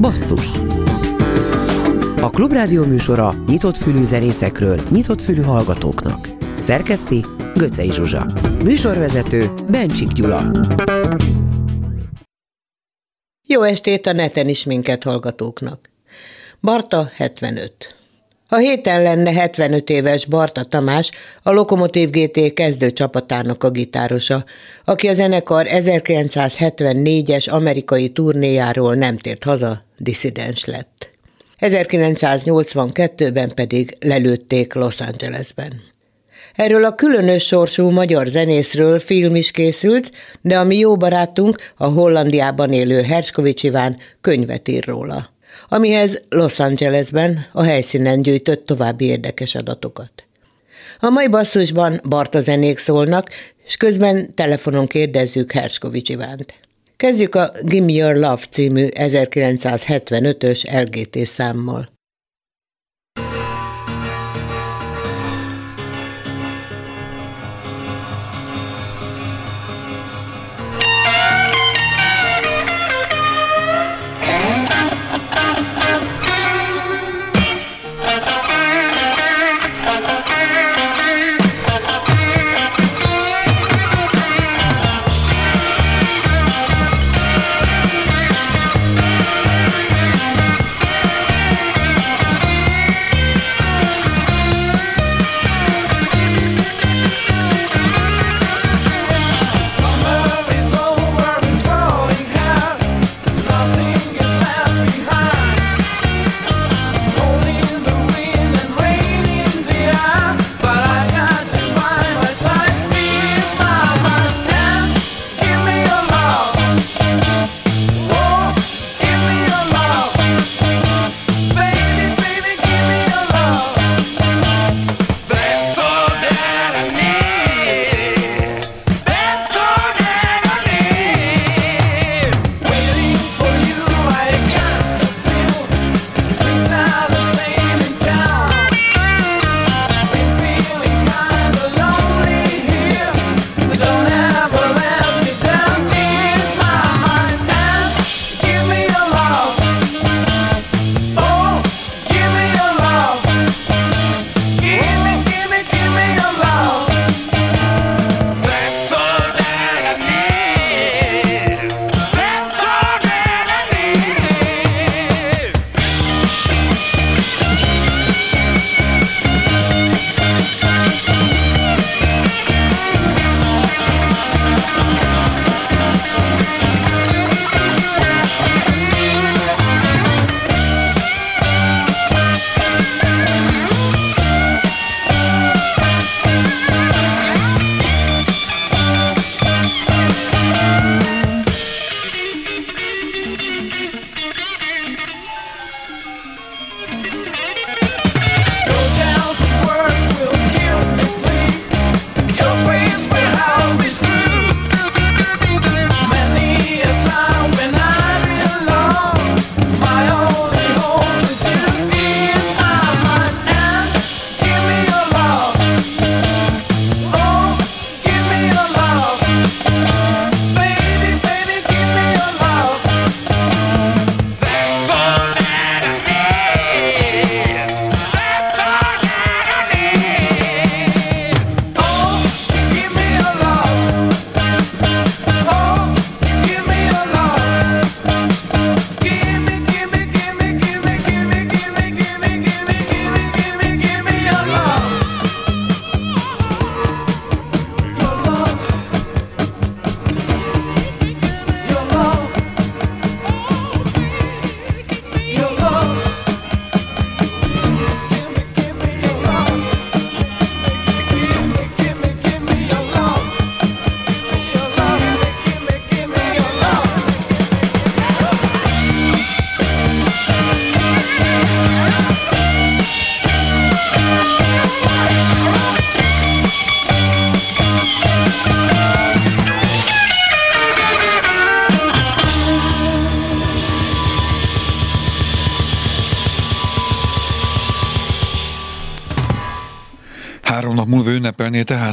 Basszus A Klubrádió műsora nyitott fülű zenészekről, nyitott fülű hallgatóknak. Szerkeszti Göcej Zsuzsa. Műsorvezető Bencsik Gyula. Jó estét a neten is minket hallgatóknak. Barta 75. A héten lenne 75 éves Barta Tamás, a Lokomotív GT kezdő csapatának a gitárosa, aki a zenekar 1974-es amerikai turnéjáról nem tért haza, diszidens lett. 1982-ben pedig lelőtték Los Angelesben. Erről a különös sorsú magyar zenészről film is készült, de a mi jó barátunk, a Hollandiában élő Herskovics Iván könyvet ír róla amihez Los Angelesben a helyszínen gyűjtött további érdekes adatokat. A mai basszusban Barta zenék szólnak, és közben telefonon kérdezzük Herskovics Ivánt. Kezdjük a Gimme Your Love című 1975-ös LGT számmal.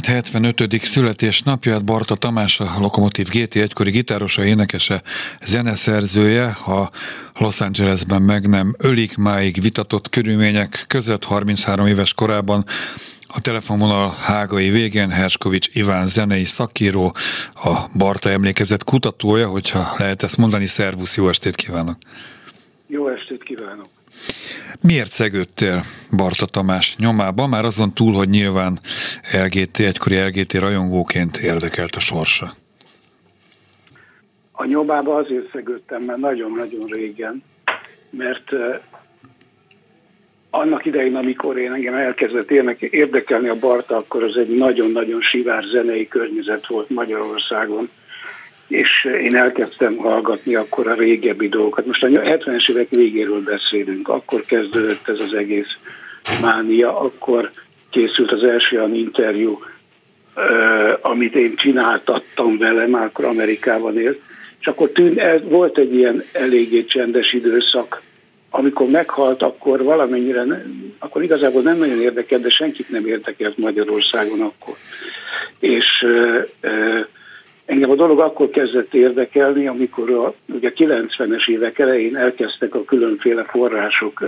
Tehát 75. születésnapját Barta Tamás, a Lokomotív GT egykori gitárosa, énekese, zeneszerzője, ha Los Angelesben meg nem ölik máig vitatott körülmények között 33 éves korában a telefonvonal hágai végén Herskovics Iván zenei szakíró, a Barta emlékezett kutatója, hogyha lehet ezt mondani, szervusz, jó estét kívánok! Jó estét kívánok! Miért szegődtél Barta Tamás nyomában? Már azon túl, hogy nyilván LGT, egykori LGT rajongóként érdekelt a sorsa. A nyomába azért szegődtem, mert nagyon-nagyon régen, mert annak idején, amikor én engem elkezdett érdekelni a Barta, akkor az egy nagyon-nagyon sivár zenei környezet volt Magyarországon és én elkezdtem hallgatni akkor a régebbi dolgokat. Most a 70-es évek végéről beszélünk, akkor kezdődött ez az egész mánia, akkor készült az első olyan interjú, amit én csináltattam vele, már akkor Amerikában élt, és akkor tűn, ez, volt egy ilyen eléggé csendes időszak, amikor meghalt, akkor valamennyire, akkor igazából nem nagyon érdekelt, de senkit nem érdekelt Magyarországon akkor. És Engem a dolog akkor kezdett érdekelni, amikor a, ugye 90-es évek elején elkezdtek a különféle források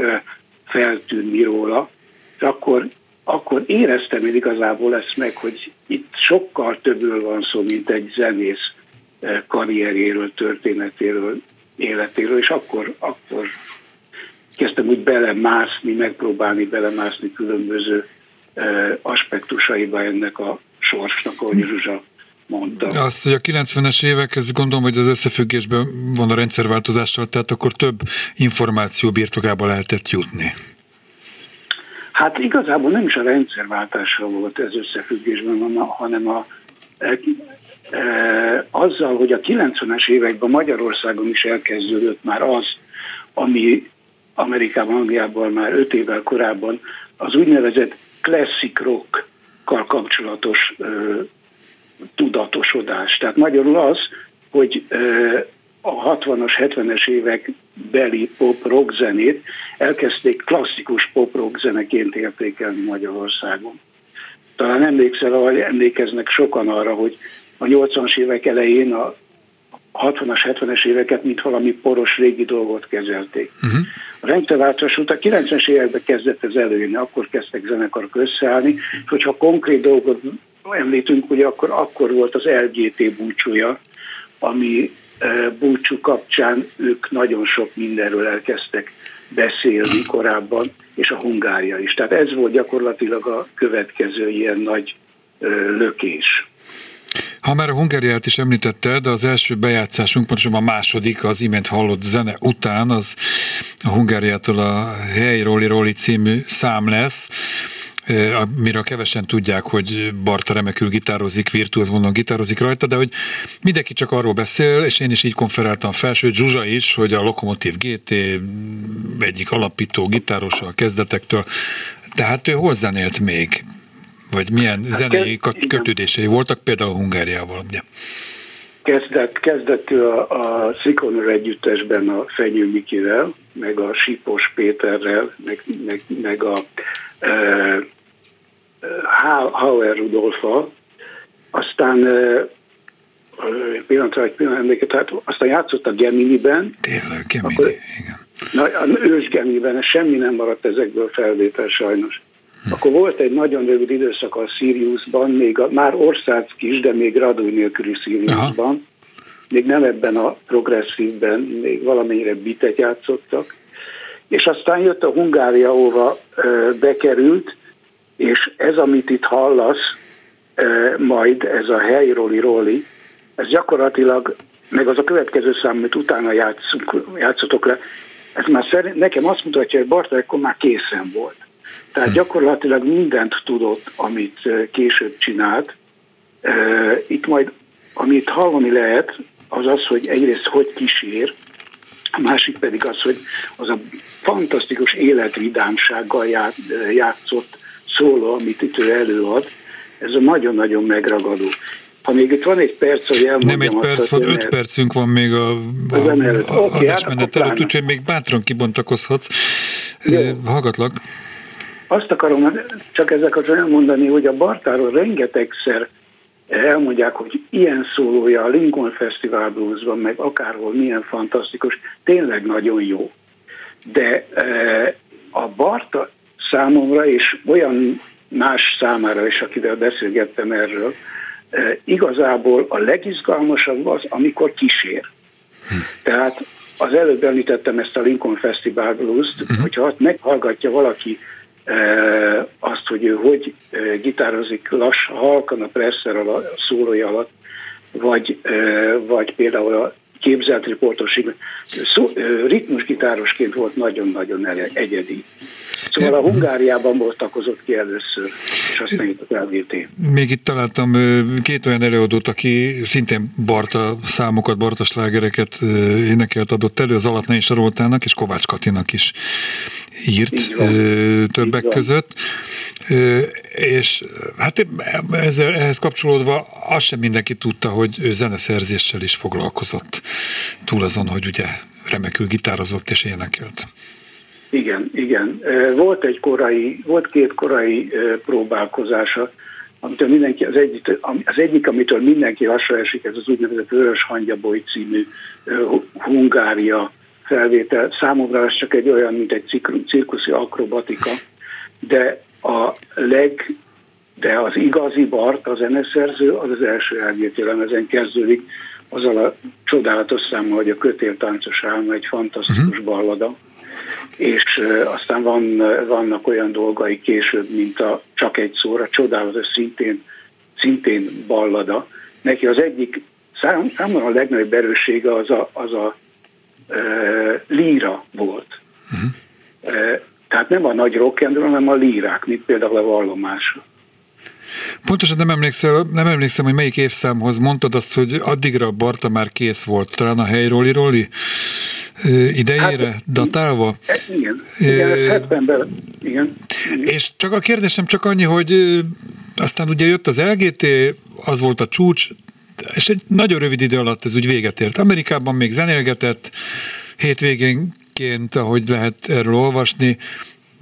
feltűnni róla, és akkor, akkor éreztem én igazából ezt meg, hogy itt sokkal többről van szó, mint egy zenész karrierjéről, történetéről, életéről, és akkor, akkor kezdtem úgy belemászni, megpróbálni belemászni különböző aspektusaiba ennek a sorsnak, ahogy Zsuzsa mondta. Az, hogy a 90-es évek, ez gondolom, hogy az összefüggésben van a rendszerváltozással, tehát akkor több információ birtokába lehetett jutni. Hát igazából nem is a rendszerváltással volt ez összefüggésben, hanem a, e, e, azzal, hogy a 90-es években Magyarországon is elkezdődött már az, ami Amerikában, Angliában már öt évvel korábban az úgynevezett classic rock kapcsolatos tudatosodás. Tehát magyarul az, hogy a 60-as, 70-es évek beli pop-rock zenét elkezdték klasszikus pop-rock zeneként értékelni Magyarországon. Talán emlékszel, vagy emlékeznek sokan arra, hogy a 80-as évek elején a 60-as, 70-es éveket, mint valami poros régi dolgot kezelték. Uh-huh. A rendszerváltás után 90-es években kezdett ez előjönni, akkor kezdtek zenekarok összeállni, és hogyha konkrét dolgot említünk, hogy akkor, akkor volt az LGT búcsúja, ami e, búcsú kapcsán ők nagyon sok mindenről elkezdtek beszélni korábban, és a Hungária is. Tehát ez volt gyakorlatilag a következő ilyen nagy e, lökés. Ha már a Hungáriát is említetted, az első bejátszásunk, pontosabban a második, az imént hallott zene után, az a Hungáriától a Hey Roli Roli című szám lesz amiről kevesen tudják, hogy Barta remekül gitározik, virtuóz mondom gitározik rajta, de hogy mindenki csak arról beszél, és én is így konferáltam fel, sőt Zsuzsa is, hogy a Lokomotív GT egyik alapító gitárosa a kezdetektől, tehát ő hol zenélt még? Vagy milyen hát zenei kötődései voltak, például Hungáriával, ugye? Kezdett, kezdett ő a, a Szikonor együttesben a Fenyő Mikivel, meg a Sipos Péterrel, meg, meg, meg a Hauer Rudolfa, aztán pillanatra, egy pillanat emléket, tehát aztán játszott a Gemini-ben. Tényleg, Gemini, akkor, igen. Na, a ős Gemini-ben semmi nem maradt ezekből felvétel sajnos. Hm. Akkor volt egy nagyon rövid időszak a Siriusban, még a, már ország kis, de még radúj nélküli Siriusban. Aha. Még nem ebben a progresszívben, még valamennyire bitet játszottak és aztán jött a Hungária, ahova bekerült, és ez, amit itt hallasz, majd ez a helyroli roli, ez gyakorlatilag, meg az a következő szám, amit utána játszunk, játszotok le, ez már szerint, nekem azt mutatja, hogy Barta akkor már készen volt. Tehát hm. gyakorlatilag mindent tudott, amit később csinált. Itt majd, amit hallani lehet, az az, hogy egyrészt hogy kísér, a másik pedig az, hogy az a fantasztikus életvidámsággal játszott szóló, amit itt ő előad, ez a nagyon-nagyon megragadó. Ha még itt van egy perc, hogy elmondjam Nem egy perc van, öt percünk van még a, a, a, a okay, adásmenet hát előtt, úgyhogy még bátran kibontakozhatsz. Jó. Hallgatlak. azt akarom csak ezeket elmondani, hogy a Bartáról rengetegszer elmondják, hogy ilyen szólója a Lincoln Festival Bluesban, meg akárhol milyen fantasztikus, tényleg nagyon jó. De a Barta számomra, és olyan más számára is, akivel beszélgettem erről, igazából a legizgalmasabb az, amikor kísér. Tehát az előbb említettem ezt a Lincoln Festival Blues-t, uh-huh. hogyha ott meghallgatja valaki azt, hogy ő hogy gitározik lass, halkan a presser a szólója alatt, vagy, vagy például a képzelt riportosig, szó, ritmusgitárosként volt nagyon-nagyon egyedi. Szóval a Hungáriában voltakozott ki először, és aztán itt az LGT. Még itt találtam két olyan előadót, aki szintén Barta számokat, Barta slágereket énekelt adott elő, az Alatnai Saroltának és Kovács Katinak is írt van, többek között. És hát ezzel, ehhez kapcsolódva azt sem mindenki tudta, hogy ő zeneszerzéssel is foglalkozott. Túl azon, hogy ugye remekül gitározott és énekelt. Igen, igen. Volt egy korai, volt két korai próbálkozása, amitől mindenki, az egyik, az egyik, amitől mindenki hasra esik, ez az úgynevezett Vörös Hangyaboly című Hungária felvétel. Számomra ez csak egy olyan, mint egy cirkuszi akrobatika, de a leg, de az igazi Bart, a zeneszerző, az az első LGT lemezen kezdődik, azzal a csodálatos számmal, hogy a kötéltáncos álma egy fantasztikus uh-huh. És aztán van, vannak olyan dolgai később, mint a Csak egy szóra, csodálatos szintén, szintén ballada. Neki az egyik, szám, számomra a legnagyobb erőssége az a, az a e, líra volt. Uh-huh. E, tehát nem a nagy rock hanem a lírák, mint például a vallomás. Pontosan nem emlékszem, nem emlékszem, hogy melyik évszámhoz mondtad azt, hogy addigra Barta már kész volt, talán a helyróli róli idejére hát, datálva. Igen, igen, 70-ben, igen. És csak a kérdésem csak annyi, hogy aztán ugye jött az LGT, az volt a csúcs, és egy nagyon rövid idő alatt ez úgy véget ért. Amerikában még zenélgetett, hétvégénként, ahogy lehet erről olvasni,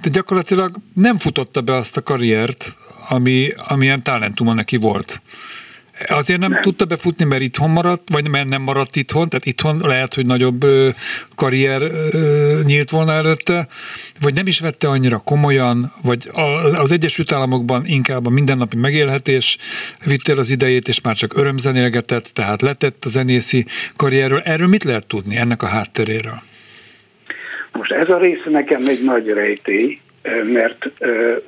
de gyakorlatilag nem futotta be azt a karriert, ami, amilyen talentuma neki volt. Azért nem, nem tudta befutni, mert itthon maradt, vagy mert nem maradt itthon, tehát itthon lehet, hogy nagyobb karrier nyílt volna előtte, vagy nem is vette annyira komolyan, vagy az Egyesült Államokban inkább a mindennapi megélhetés vitte az idejét, és már csak örömzenélgetett, tehát letett a zenészi karrierről. Erről mit lehet tudni, ennek a hátteréről? Most ez a része nekem egy nagy rejtély, mert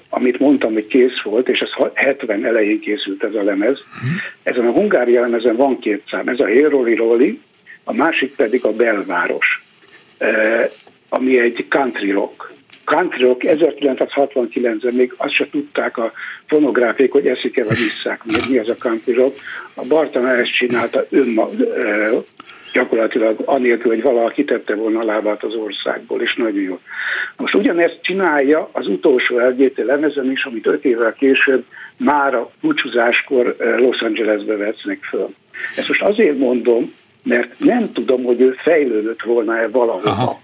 amit mondtam, hogy kész volt, és ez 70 elején készült ez a lemez, uh-huh. ezen a Hungária lemezen van két szám, ez a Héroli Roli, a másik pedig a Belváros, ami egy country rock. Country rock 1969-ben még azt se tudták a fonográfék, hogy eszik-e vagy isszák, mi az a country rock. A Bartana ezt csinálta önma, gyakorlatilag anélkül, hogy valaha kitette volna a lábát az országból, és nagyon jó. Most ugyanezt csinálja az utolsó LGT lemezen is, amit öt évvel később már a búcsúzáskor eh, Los Angelesbe vesznek föl. Ezt most azért mondom, mert nem tudom, hogy ő fejlődött volna-e valahova, Aha.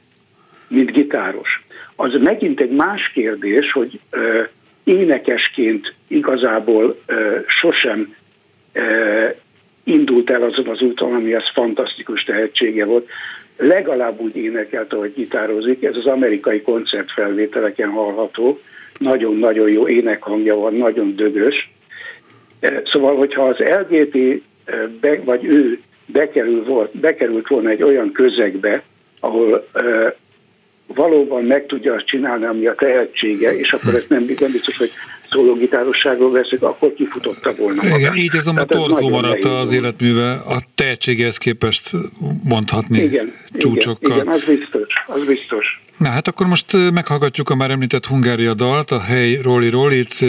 mint gitáros. Az megint egy más kérdés, hogy ö, eh, énekesként igazából ö, eh, sosem indult el azon az úton, ami az fantasztikus tehetsége volt. Legalább úgy énekelt, ahogy gitározik, ez az amerikai koncertfelvételeken hallható, nagyon-nagyon jó énekhangja van, nagyon dögös. E, szóval, hogyha az LGT e, be, vagy ő bekerül volt, bekerült volna egy olyan közegbe, ahol e, valóban meg tudja azt csinálni, ami a tehetsége, és akkor ez nem, nem biztos, hogy szólógitárosságról veszek, akkor kifutotta volna. Magát. Igen, így azonban torzó maradt az életműve, a tehetségehez képest mondhatni igen, csúcsokkal. Igen, igen, az biztos, az biztos. Na hát akkor most meghallgatjuk a már említett Hungária dalt, a Hely Roli Rolit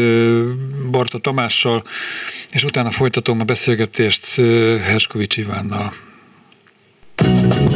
Barta Tamással, és utána folytatom a beszélgetést Herskovics Ivánnal. Fáradt volt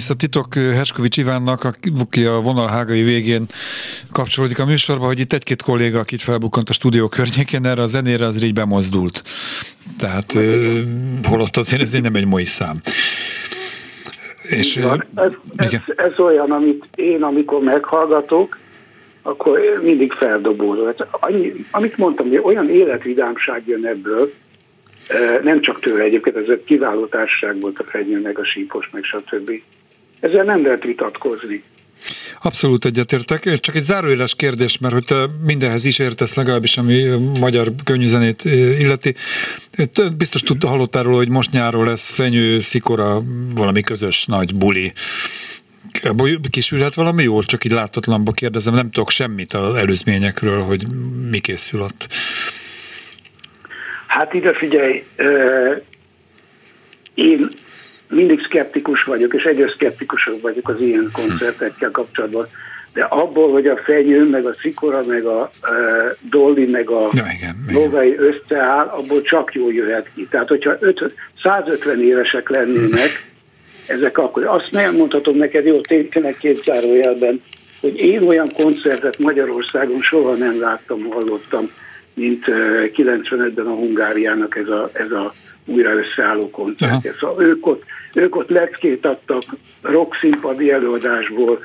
Egy kis kulisszatitok Herskovics Ivánnak, aki a vonal hágai végén kapcsolódik a műsorba, hogy itt egy-két kolléga, akit felbukkant a stúdió környékén, erre a zenére az így bemozdult. Tehát holott azért ez nem egy mai szám. És, van. Ez, ez, ez olyan, amit én, amikor meghallgatok, akkor mindig feldobózom. Hát annyi, amit mondtam, hogy olyan életvidámság jön ebből, nem csak tőle egyébként, ez egy kiváló társaság volt a Fenyő, meg a Sípos, meg stb. Ezzel nem lehet vitatkozni. Abszolút egyetértek. Csak egy záróéles kérdés, mert hogy te mindenhez is értesz, legalábbis ami magyar könnyűzenét illeti. Biztos tud, hallottál róla, hogy most nyáron lesz fenyő, szikora, valami közös nagy buli. Kisülhet valami jól, csak így látatlanba kérdezem, nem tudok semmit az előzményekről, hogy mi készül ott. Hát ide figyelj, én mindig szkeptikus vagyok, és egyre szkeptikusabb vagyok az ilyen koncertekkel kapcsolatban. De abból, hogy a fenyő, meg a szikora, meg a uh, dolly, meg a ja, novai összeáll, abból csak jó jöhet ki. Tehát, hogyha öt, 150 évesek lennének, ezek akkor, azt nem mondhatom neked, jó, tényleg két zárójelben, hogy én olyan koncertet Magyarországon soha nem láttam, hallottam, mint 95-ben a Hungáriának ez a, ez a újra összeálló koncertje. Szóval ők ott, ők ott leckét adtak rock színpadi előadásból,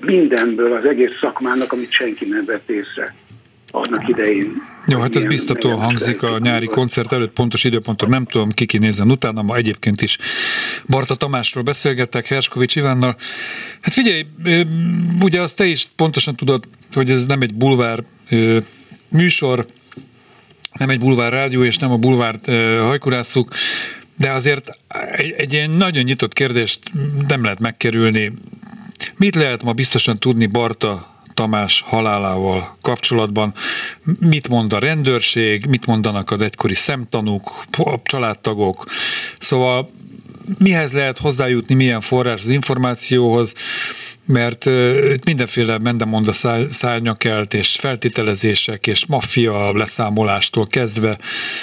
mindenből az egész szakmának, amit senki nem vett észre annak idején. Jó, hát ez biztató hangzik a nyári koncert előtt, pontos időpontot nem tudom, kiki nézzen utána, ma egyébként is Barta Tamásról beszélgettek, Herskovics Ivánnal. Hát figyelj, ugye azt te is pontosan tudod, hogy ez nem egy bulvár műsor, nem egy bulvár rádió, és nem a bulvárt hajkurászuk, de azért egy, egy ilyen nagyon nyitott kérdést nem lehet megkerülni. Mit lehet ma biztosan tudni Barta Tamás halálával kapcsolatban. Mit mond a rendőrség, mit mondanak az egykori szemtanúk, a családtagok. Szóval mihez lehet hozzájutni, milyen forrás az információhoz, mert mindenféle mendemonda szárnyakelt és feltételezések és maffia leszámolástól kezdve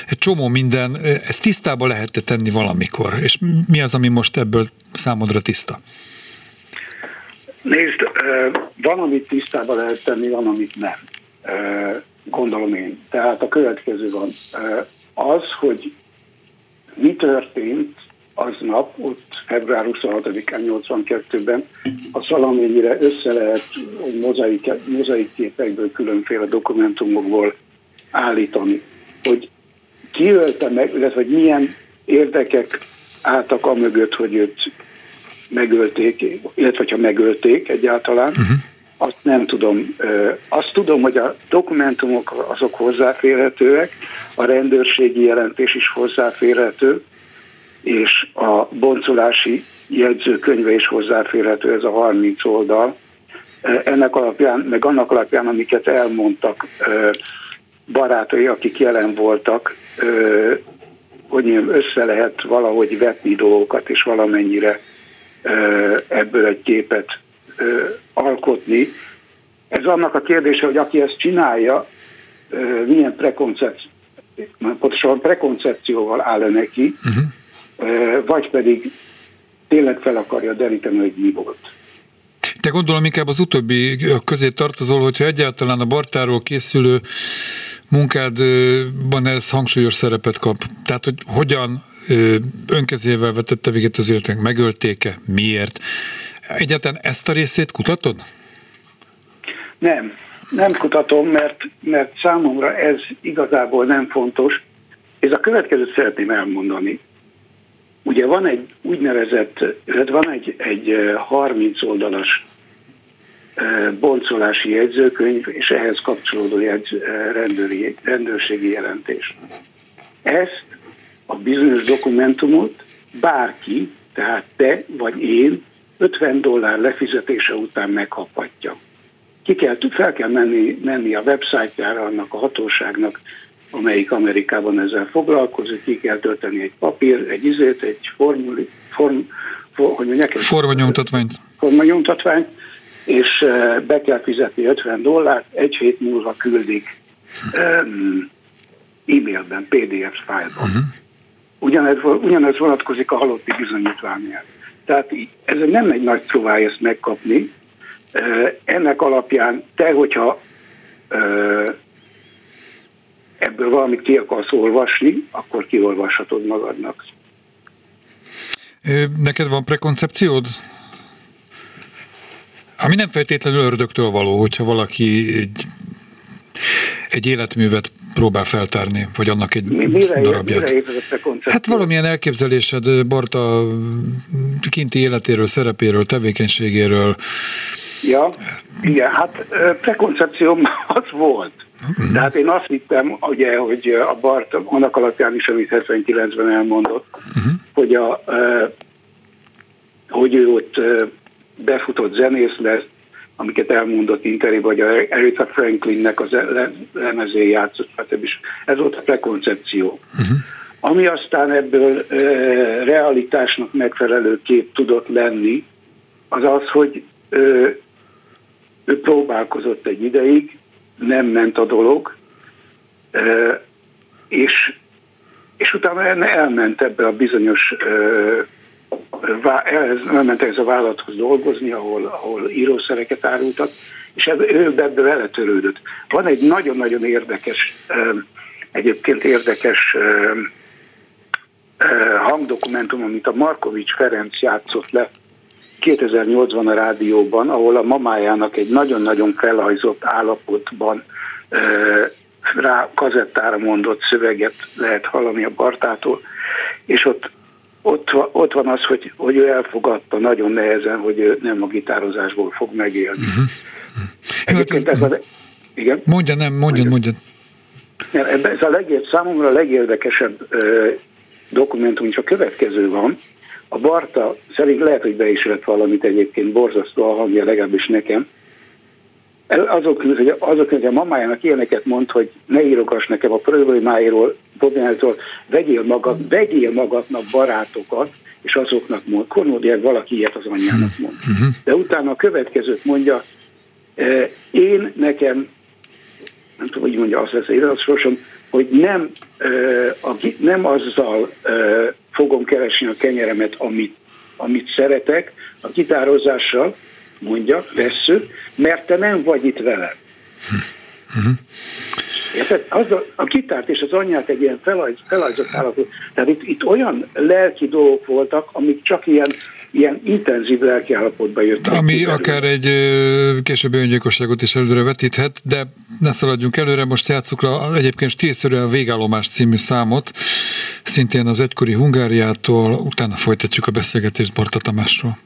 egy csomó minden, ezt tisztába lehet tenni valamikor, és mi az, ami most ebből számodra tiszta? Nézd, van, amit tisztába lehet tenni, van, amit nem. Gondolom én. Tehát a következő van. Az, hogy mi történt aznap, ott február 26-án 82-ben a szalaményire össze lehet mozaik, mozaik képekből, különféle dokumentumokból állítani, hogy ki ölte meg, illetve hogy milyen érdekek álltak a mögött, hogy őt megölték, illetve ha megölték egyáltalán, uh-huh. azt nem tudom. Azt tudom, hogy a dokumentumok azok hozzáférhetőek, a rendőrségi jelentés is hozzáférhető, és a boncolási jegyzőkönyve is hozzáférhető, ez a 30 oldal. Ennek alapján, meg annak alapján, amiket elmondtak barátai, akik jelen voltak, hogy össze lehet valahogy vetni dolgokat, és valamennyire ebből egy képet alkotni. Ez annak a kérdése, hogy aki ezt csinálja, milyen prekoncepció, pontosan prekoncepcióval áll neki, uh-huh. Vagy pedig tényleg fel akarja deríteni, hogy mi volt. Te gondolom inkább az utóbbi közé tartozol, hogyha egyáltalán a Bartáról készülő munkádban ez hangsúlyos szerepet kap. Tehát, hogy hogyan önkezével vetette véget az életnek, megölték-e, miért? Egyáltalán ezt a részét kutatod? Nem, nem kutatom, mert, mert számomra ez igazából nem fontos. Ez a következőt szeretném elmondani. Ugye van egy úgynevezett, van egy, egy 30 oldalas boncolási jegyzőkönyv, és ehhez kapcsolódó jegyz, rendőri, rendőrségi jelentés. Ezt a bizonyos dokumentumot bárki, tehát te vagy én 50 dollár lefizetése után megkaphatja. Ki kell, fel kell menni, menni a websájtjára annak a hatóságnak, amelyik Amerikában ezzel foglalkozik, ki kell tölteni egy papír, egy izét, egy formuli, form, for, hogy mondják, egy formanyomtatványt. Formanyomtatványt, és eh, be kell fizetni 50 dollárt, egy hét múlva küldik um, e-mailben, PDF fájlban. Uh-huh. Ugyanez, ugyanez vonatkozik a halotti bizonyítványára. Tehát ez nem egy nagy próbály ezt megkapni. Ennek alapján te, hogyha ebből valamit ki akarsz olvasni, akkor kiolvashatod magadnak. Neked van prekoncepciód? Ami nem feltétlenül ördögtől való, hogyha valaki egy, egy életművet próbál feltárni, vagy annak egy mire, darabját. Mire hát valamilyen elképzelésed Barta kinti életéről, szerepéről, tevékenységéről. Ja, igen, hát prekoncepcióm az volt. Tehát én azt hittem, ugye, hogy a Bart annak alapján is, amit 79-ben elmondott, uh-huh. hogy, a, hogy ő ott befutott zenész lesz, amiket elmondott interjúban, vagy a Aretha Franklinnek az lemezén játszott, stb. Ez volt a prekoncepció. Uh-huh. Ami aztán ebből e, realitásnak megfelelő kép tudott lenni, az az, hogy e, ő próbálkozott egy ideig, nem ment a dolog, és, és utána elment ebbe a bizonyos elment ez a vállalathoz dolgozni, ahol, ahol írószereket árultak, és ő ebből beletörődött. Van egy nagyon-nagyon érdekes, egyébként érdekes hangdokumentum, amit a Markovics Ferenc játszott le 2008-ban a rádióban, ahol a mamájának egy nagyon-nagyon felhajzott állapotban rá kazettára mondott szöveget lehet hallani a Bartától, és ott ott, ott van az, hogy, hogy ő elfogadta nagyon nehezen, hogy ő nem a gitározásból fog megélni. Uh-huh. Egyébként ez a... Igen? Mondja, nem, mondja, mondja. Ez a legér, számomra a legérdekesebb dokumentum, csak a következő van. A Barta szerint lehet, hogy be is lett valamit egyébként, borzasztó a hangja, legalábbis nekem, azok, hogy, azok, hogy a mamájának ilyeneket mond, hogy ne írogass nekem a problémáiról, problémáitól, vegyél, magad, vegyél magadnak barátokat, és azoknak mond. Kornódiák valaki ilyet az anyjának mond. Uh-huh. De utána a következőt mondja, e, én nekem, nem tudom, hogy mondja, azt lesz életsorsom, hogy nem, e, nem azzal e, fogom keresni a kenyeremet, amit, amit szeretek, a gitározással, mondja, vesszük, mert te nem vagy itt velem. Uh-huh. Érted? Az a, a kitárt és az anyját egy ilyen felajz, felajzott állapot. Tehát itt, itt olyan lelki dolgok voltak, amik csak ilyen ilyen intenzív lelki állapotba jöttek. Ami akár egy későbbi öngyilkosságot is előre vetíthet, de ne szaladjunk előre, most játsszuk le egyébként stílszerűen a Végállomás című számot, szintén az egykori Hungáriától, utána folytatjuk a beszélgetést Barta Tamásról.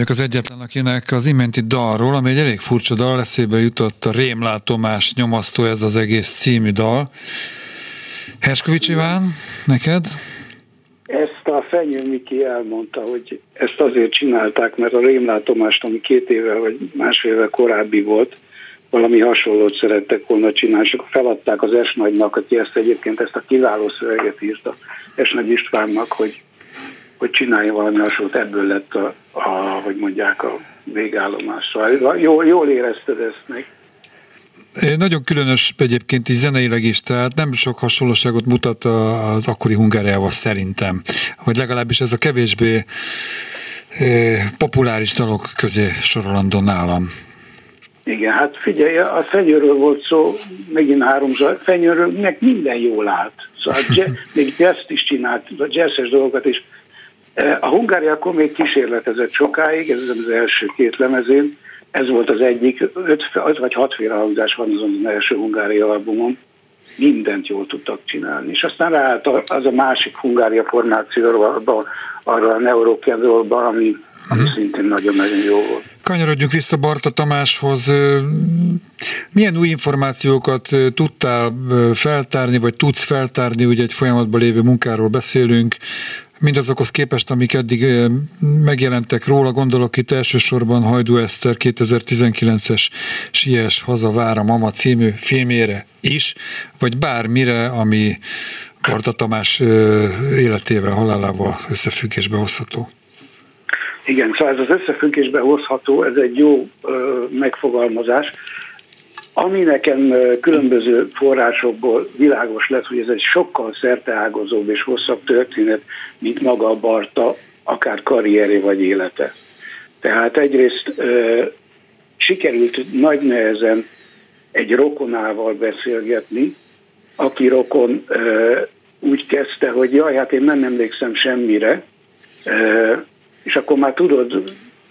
Vagyok az egyetlen, akinek az iménti dalról, ami egy elég furcsa dal, eszébe jutott a Rémlátomás nyomasztó ez az egész című dal. Herskovics Iván, neked? Ezt a Fenyő Miki elmondta, hogy ezt azért csinálták, mert a rémlátomást, ami két éve vagy másfél éve korábbi volt, valami hasonlót szerettek volna csinálni, és akkor feladták az S nagynak, aki ezt egyébként ezt a kiváló szöveget írta S nagy Istvánnak, hogy, hogy csinálja valami hasonlót, ebből lett a, a hogy mondják, a végállomás. Szóval jól, jól érezted ezt meg. Nagyon különös egyébként így zeneileg is, tehát nem sok hasonlóságot mutat az akkori Hungáriával szerintem. Vagy legalábbis ez a kevésbé eh, populáris dalok közé sorolandó nálam. Igen, hát figyelj, a fenyőről volt szó, megint háromszor, fenyőről meg minden jól állt. Szóval jazz, még jazz is csinált, a jazzes dolgokat is. A Hungária akkor még kísérletezett sokáig, ez az első két lemezén, ez volt az egyik, öt, öt vagy hatféle hangzás van azon az első Hungária albumon, mindent jól tudtak csinálni. És aztán ráállt az a másik Hungária formációra, arra a Neurokedrolba, ami, ami szintén nagyon-nagyon jó volt. Kanyarodjunk vissza Barta Tamáshoz. Milyen új információkat tudtál feltárni, vagy tudsz feltárni, ugye egy folyamatban lévő munkáról beszélünk, mindazokhoz képest, amik eddig megjelentek róla, gondolok itt elsősorban Hajdú Eszter 2019-es Sies haza vár a mama című filmére is, vagy bármire, ami Barta Tamás életével, halálával összefüggésbe hozható. Igen, szóval ez az összefüggésbe hozható, ez egy jó megfogalmazás. Ami nekem különböző forrásokból világos lett, hogy ez egy sokkal szerteágazóbb és hosszabb történet, mint maga a Barta, akár karrieré vagy élete. Tehát egyrészt ö, sikerült nagy nehezen egy rokonával beszélgetni, aki rokon ö, úgy kezdte, hogy jaj, hát én nem emlékszem semmire, ö, és akkor már tudod,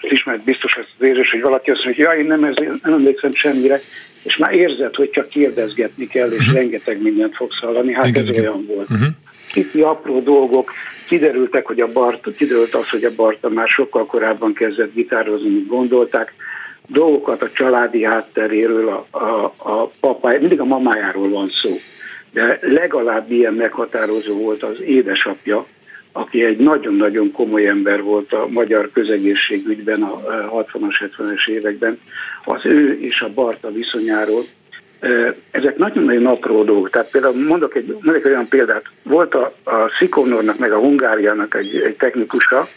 ismert biztos az érzés, hogy valaki azt mondja, hogy ja, én nem, ezért, nem emlékszem semmire, és már érzed, hogy csak kérdezgetni kell, és uh-huh. rengeteg mindent fogsz hallani, hát igen, ez igen. olyan volt. Uh-huh. Kicsi apró dolgok, kiderültek, hogy a Bart, kiderült az, hogy a Barta már sokkal korábban kezdett gitározni, mint gondolták, dolgokat a családi hátteréről, a, a, a papáj, mindig a mamájáról van szó, de legalább ilyen meghatározó volt az édesapja, aki egy nagyon-nagyon komoly ember volt a magyar közegészségügyben a 60-as, 70-es években, az ő és a Barta viszonyáról. Ezek nagyon-nagyon apró dolgok. Tehát például mondok egy, mondok egy olyan példát. Volt a, a Szikonornak, meg a Hungáriának egy, egy technikusa,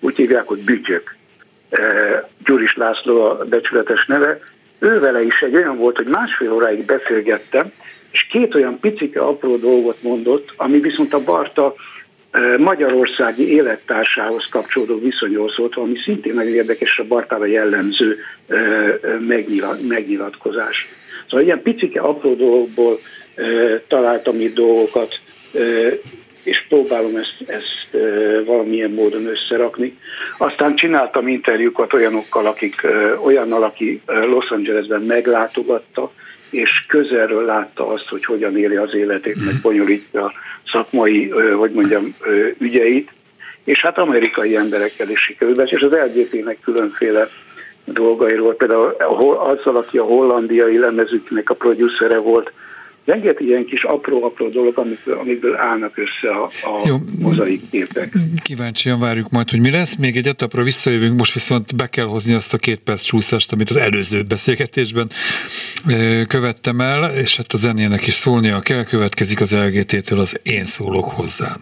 úgy hívják, hogy Bütyök. Gyuris László a becsületes neve. Ő vele is egy olyan volt, hogy másfél óráig beszélgettem, és két olyan picike apró dolgot mondott, ami viszont a Barta magyarországi élettársához kapcsolódó viszonyról szólt, ami szintén nagyon érdekes a Bartára jellemző megnyilatkozás. Szóval ilyen picike apró dolgokból találtam itt dolgokat, és próbálom ezt, ezt valamilyen módon összerakni. Aztán csináltam interjúkat olyanokkal, akik, olyannal, aki Los Angelesben meglátogatta, és közelről látta azt, hogy hogyan éli az életét, meg bonyolítja szakmai, hogy mondjam, ügyeit, és hát amerikai emberekkel is sikerült, és az LGT-nek különféle dolgairól, például azzal, aki a hollandiai lemezüknek a producere volt, rengeteg ilyen kis apró-apró dolog, amikből, amikből állnak össze a, a Jó, mozaik képek. Kíváncsian várjuk majd, hogy mi lesz. Még egy etapra visszajövünk, most viszont be kell hozni azt a két perc csúszást, amit az előző beszélgetésben követtem el, és hát a zenének is szólnia kell, következik az LGT-től az Én szólok hozzán.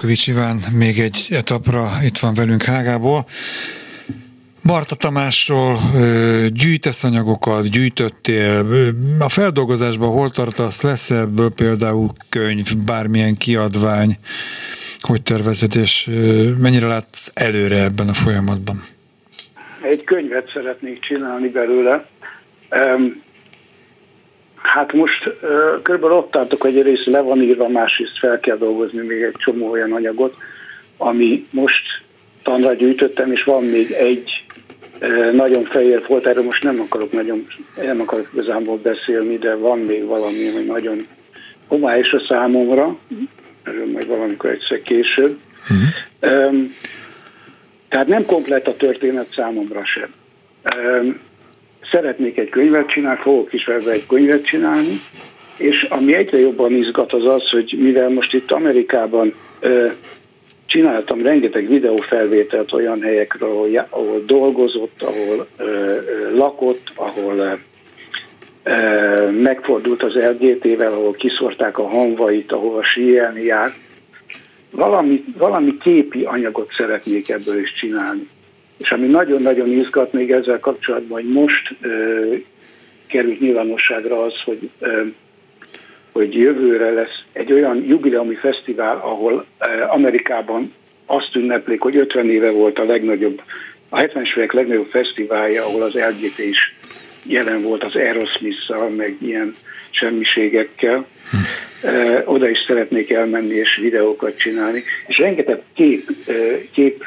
Herskovics Iván még egy etapra itt van velünk Hágából. Barta Tamásról gyűjtesz anyagokat, gyűjtöttél. A feldolgozásban hol tartasz? Lesz ebből például könyv, bármilyen kiadvány? Hogy tervezed, és mennyire látsz előre ebben a folyamatban? Egy könyvet szeretnék csinálni belőle. Hát most körülbelül ott tartok, hogy egyrészt le van írva, másrészt fel kell dolgozni még egy csomó olyan anyagot, ami most tanra gyűjtöttem, és van még egy nagyon fehér volt, erről most nem akarok nagyon, nem akarok igazából beszélni, de van még valami, ami nagyon homályos a számomra, erről majd valamikor egyszer később. Uh-huh. Um, tehát nem komplet a történet számomra sem. Um, szeretnék egy könyvet csinálni, fogok is ebbe egy könyvet csinálni, és ami egyre jobban izgat az az, hogy mivel most itt Amerikában ö, csináltam rengeteg videófelvételt olyan helyekről, ahol, ahol dolgozott, ahol ö, ö, lakott, ahol ö, megfordult az LGT-vel, ahol kiszorták a hanvait, ahol síelni járt. Valami, valami képi anyagot szeretnék ebből is csinálni. És ami nagyon-nagyon izgat még ezzel kapcsolatban, hogy most ö, került nyilvánosságra az, hogy, ö, hogy jövőre lesz egy olyan jubileumi fesztivál, ahol ö, Amerikában azt ünneplik, hogy 50 éve volt a legnagyobb, a 70-es évek legnagyobb fesztiválja, ahol az LGT is jelen volt az Aerosmith-szal, meg ilyen semmiségekkel. Oda is szeretnék elmenni és videókat csinálni. És rengeteg kép, kép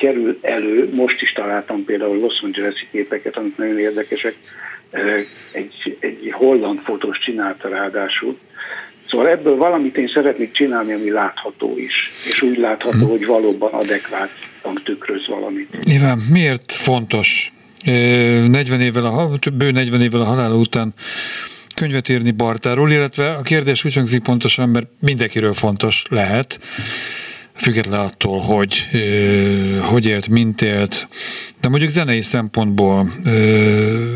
kerül elő, most is találtam például Los Angeles-i képeket, amik nagyon érdekesek, egy, egy holland fotós csinálta ráadásul. Szóval ebből valamit én szeretnék csinálni, ami látható is, és úgy látható, hogy valóban adekvátan tükröz valamit. Nyilván miért fontos? 40 évvel a, bő 40 évvel a halála után könyvet írni Bartáról, illetve a kérdés úgy hangzik pontosan, mert mindenkiről fontos lehet, független attól, hogy hogy élt, mint élt, de mondjuk zenei szempontból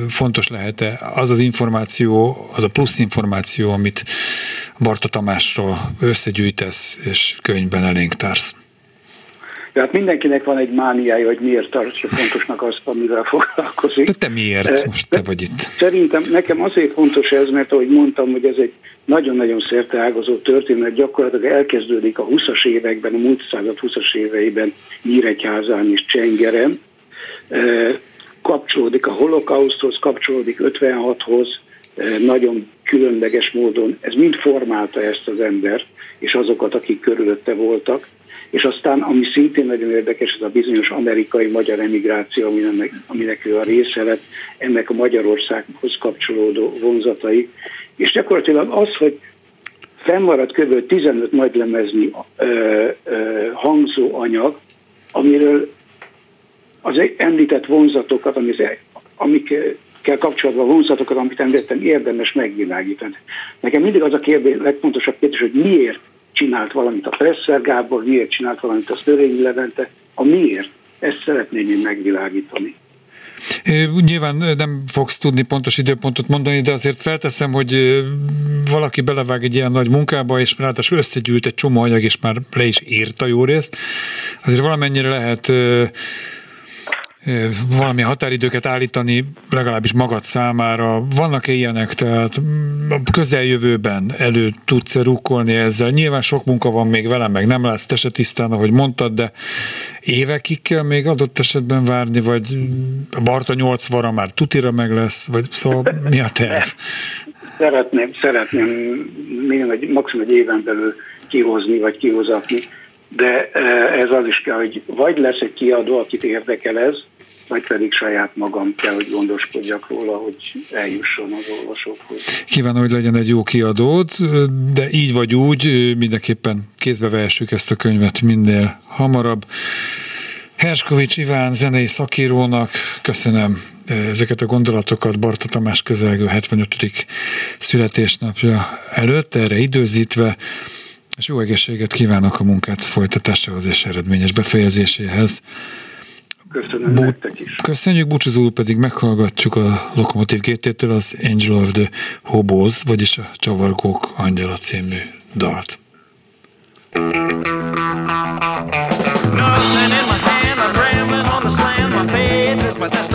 fontos lehet-e az az információ, az a plusz információ, amit Barta Tamásról összegyűjtesz és könyvben elénk társz? Tehát mindenkinek van egy mániája, hogy miért tartja fontosnak azt, amivel foglalkozik. De te miért? Most te vagy itt. Szerintem nekem azért fontos ez, mert ahogy mondtam, hogy ez egy nagyon-nagyon szerteágazó történet, gyakorlatilag elkezdődik a 20-as években, a múlt század 20-as éveiben Nyíregyházán és Csengeren, kapcsolódik a holokauszthoz, kapcsolódik 56-hoz, nagyon különleges módon. Ez mind formálta ezt az embert, és azokat, akik körülötte voltak. És aztán, ami szintén nagyon érdekes, ez a bizonyos amerikai-magyar emigráció, aminek, aminek ő a része lett, ennek a Magyarországhoz kapcsolódó vonzatai. És gyakorlatilag az, hogy fennmaradt kb. 15 nagylemezni ö, ö, hangzó anyag, amiről az említett vonzatokat, amikkel kapcsolatban vonzatokat, amit említettem, érdemes megvilágítani. Nekem mindig az a kérdés, legfontosabb kérdés, hogy miért csinált valamit a Presser Gábor, miért csinált valamit a Szörényi Levente, a miért. Ezt szeretném én megvilágítani. Nyilván nem fogsz tudni pontos időpontot mondani, de azért felteszem, hogy valaki belevág egy ilyen nagy munkába, és ráadásul összegyűlt egy csomó anyag, és már le is írta jó részt. Azért valamennyire lehet valami határidőket állítani, legalábbis magad számára. Vannak-e ilyenek, tehát a közeljövőben elő tudsz-e rukkolni ezzel? Nyilván sok munka van még velem, meg nem lesz te se tisztán, ahogy mondtad, de évekig kell még adott esetben várni, vagy a Barta 8 vara már tutira meg lesz, vagy szóval mi a terv? Szeretném, szeretném minimum egy, maximum egy éven belül kihozni, vagy kihozatni, de ez az is kell, hogy vagy lesz egy kiadó, akit érdekel ez, vagy pedig saját magam kell, hogy gondoskodjak róla, hogy eljusson az olvasókhoz. Kívánom, hogy legyen egy jó kiadód, de így vagy úgy, mindenképpen kézbe vehessük ezt a könyvet minél hamarabb. Herskovics Iván zenei szakírónak köszönöm ezeket a gondolatokat Barta Tamás közelgő 75. születésnapja előtt, erre időzítve, és jó egészséget kívánok a munkát folytatásához és eredményes befejezéséhez. Köszönöm Bu- nektek is. Köszönjük, búcsúzóul pedig meghallgatjuk a Lokomotív GT-től az Angel of the Hobos, vagyis a Csavargók Angyala című dalt. Nothing in my hand, I'm rambling on the slam, my faith is my destiny.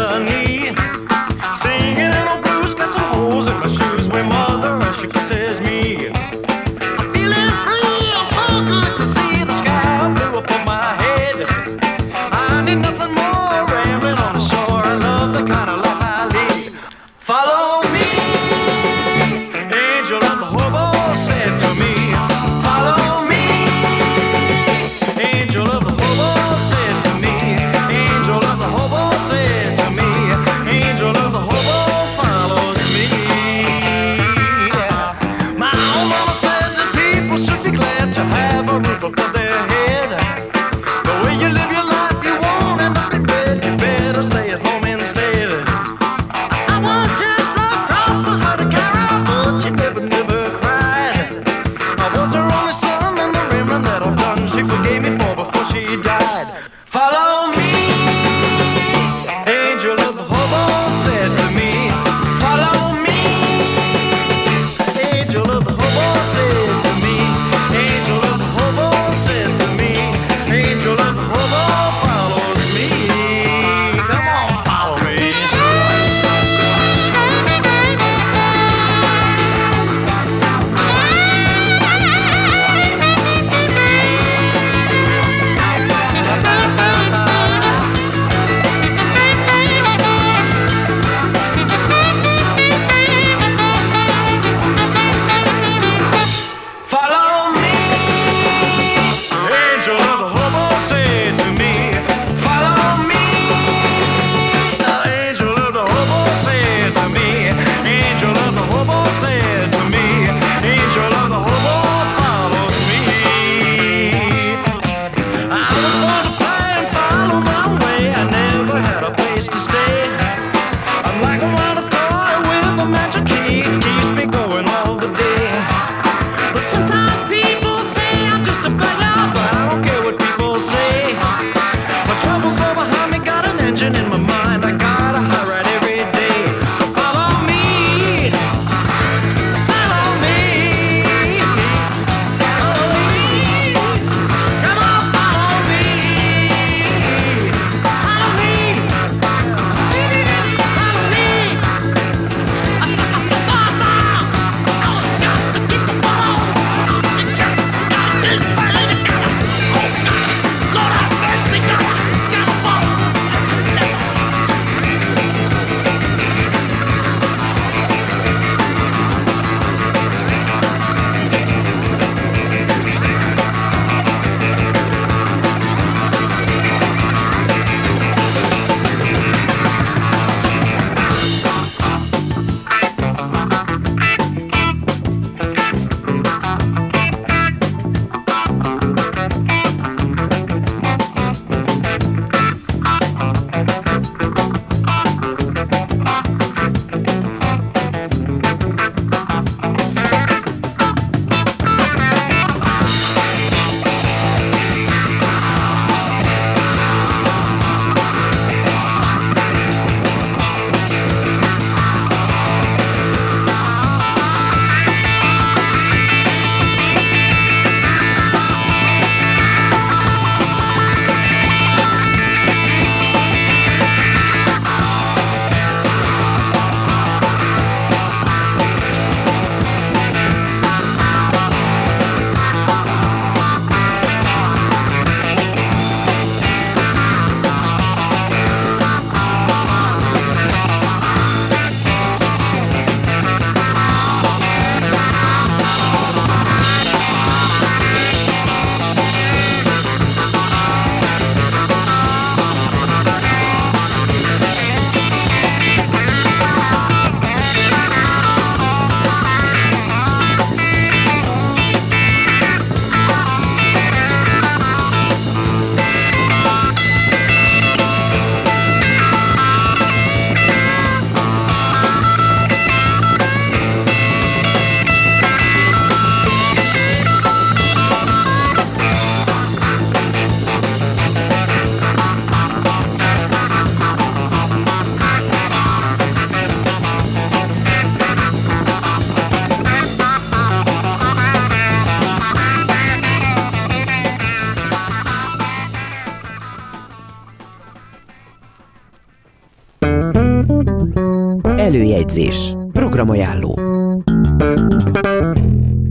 Előjegyzés. Programajánló.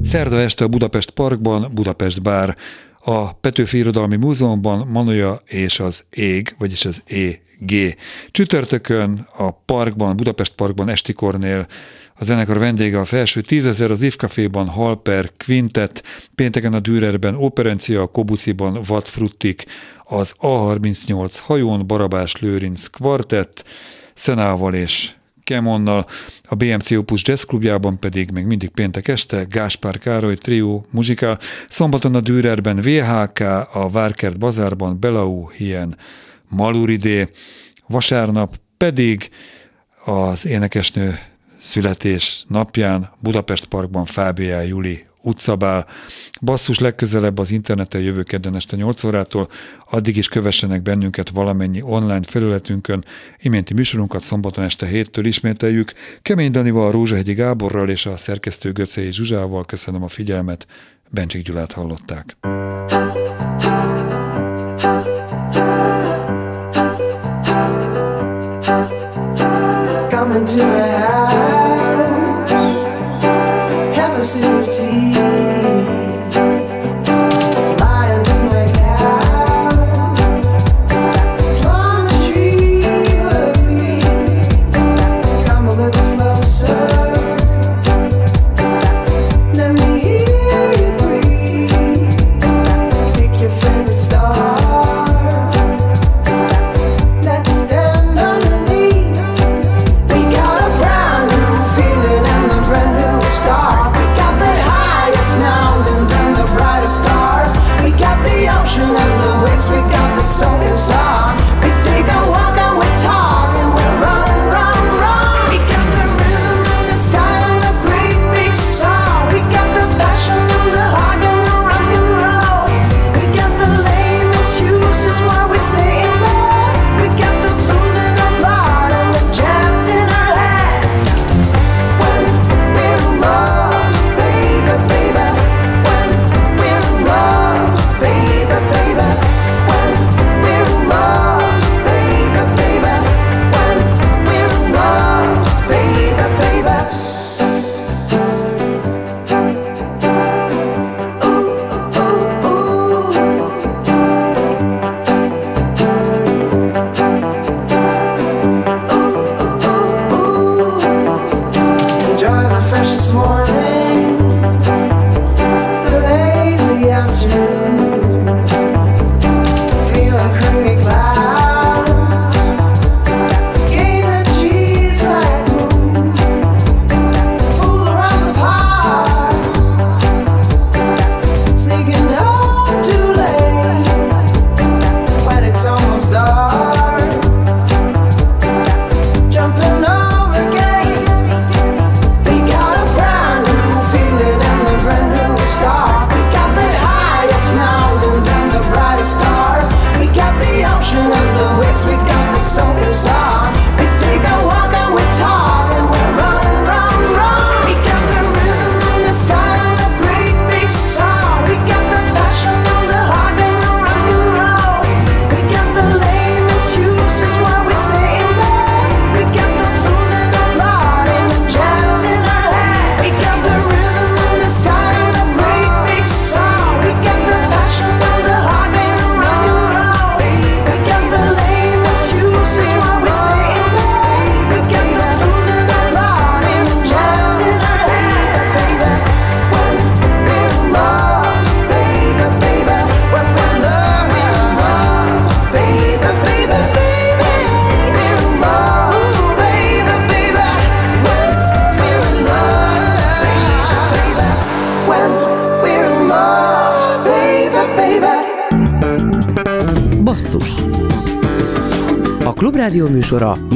Szerda este a Budapest Parkban Budapest Bár, a Petőfi Irodalmi Múzeumban Manoja és az Ég, vagyis az EG. Csütörtökön a parkban, Budapest Parkban Esti Kornél a zenekar vendége a felső tízezer, az Ivkaféban Halper Quintet, pénteken a Dürerben Operencia, a Kobuciban Vatfruttik, az A38 hajón Barabás Lőrinc Kvartett, Szenával és Kemonnal, a BMC Opus Jazz Klubjában pedig még mindig péntek este Gáspár Károly Trio muzsikál, szombaton a Dürerben VHK, a Várkert Bazárban Belau Hien Maluridé, vasárnap pedig az énekesnő születés napján Budapest Parkban Fábiá Juli utcabál. Basszus legközelebb az interneten jövő kedden este 8 órától, addig is kövessenek bennünket valamennyi online felületünkön. Iménti műsorunkat szombaton este héttől ismételjük. Kemény Danival, Rózsahegyi Gáborral és a szerkesztő Göcei Zsuzsával köszönöm a figyelmet. Bencsik Gyulát hallották. Come into my house, have a sip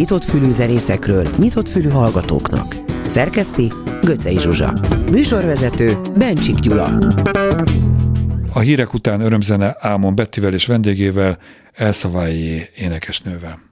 nyitott fülű zenészekről, nyitott fülű hallgatóknak. Szerkeszti Göcej Zsuzsa. Műsorvezető Bencsik Gyula. A hírek után örömzene Ámon Bettivel és vendégével, Elszavályi énekesnővel.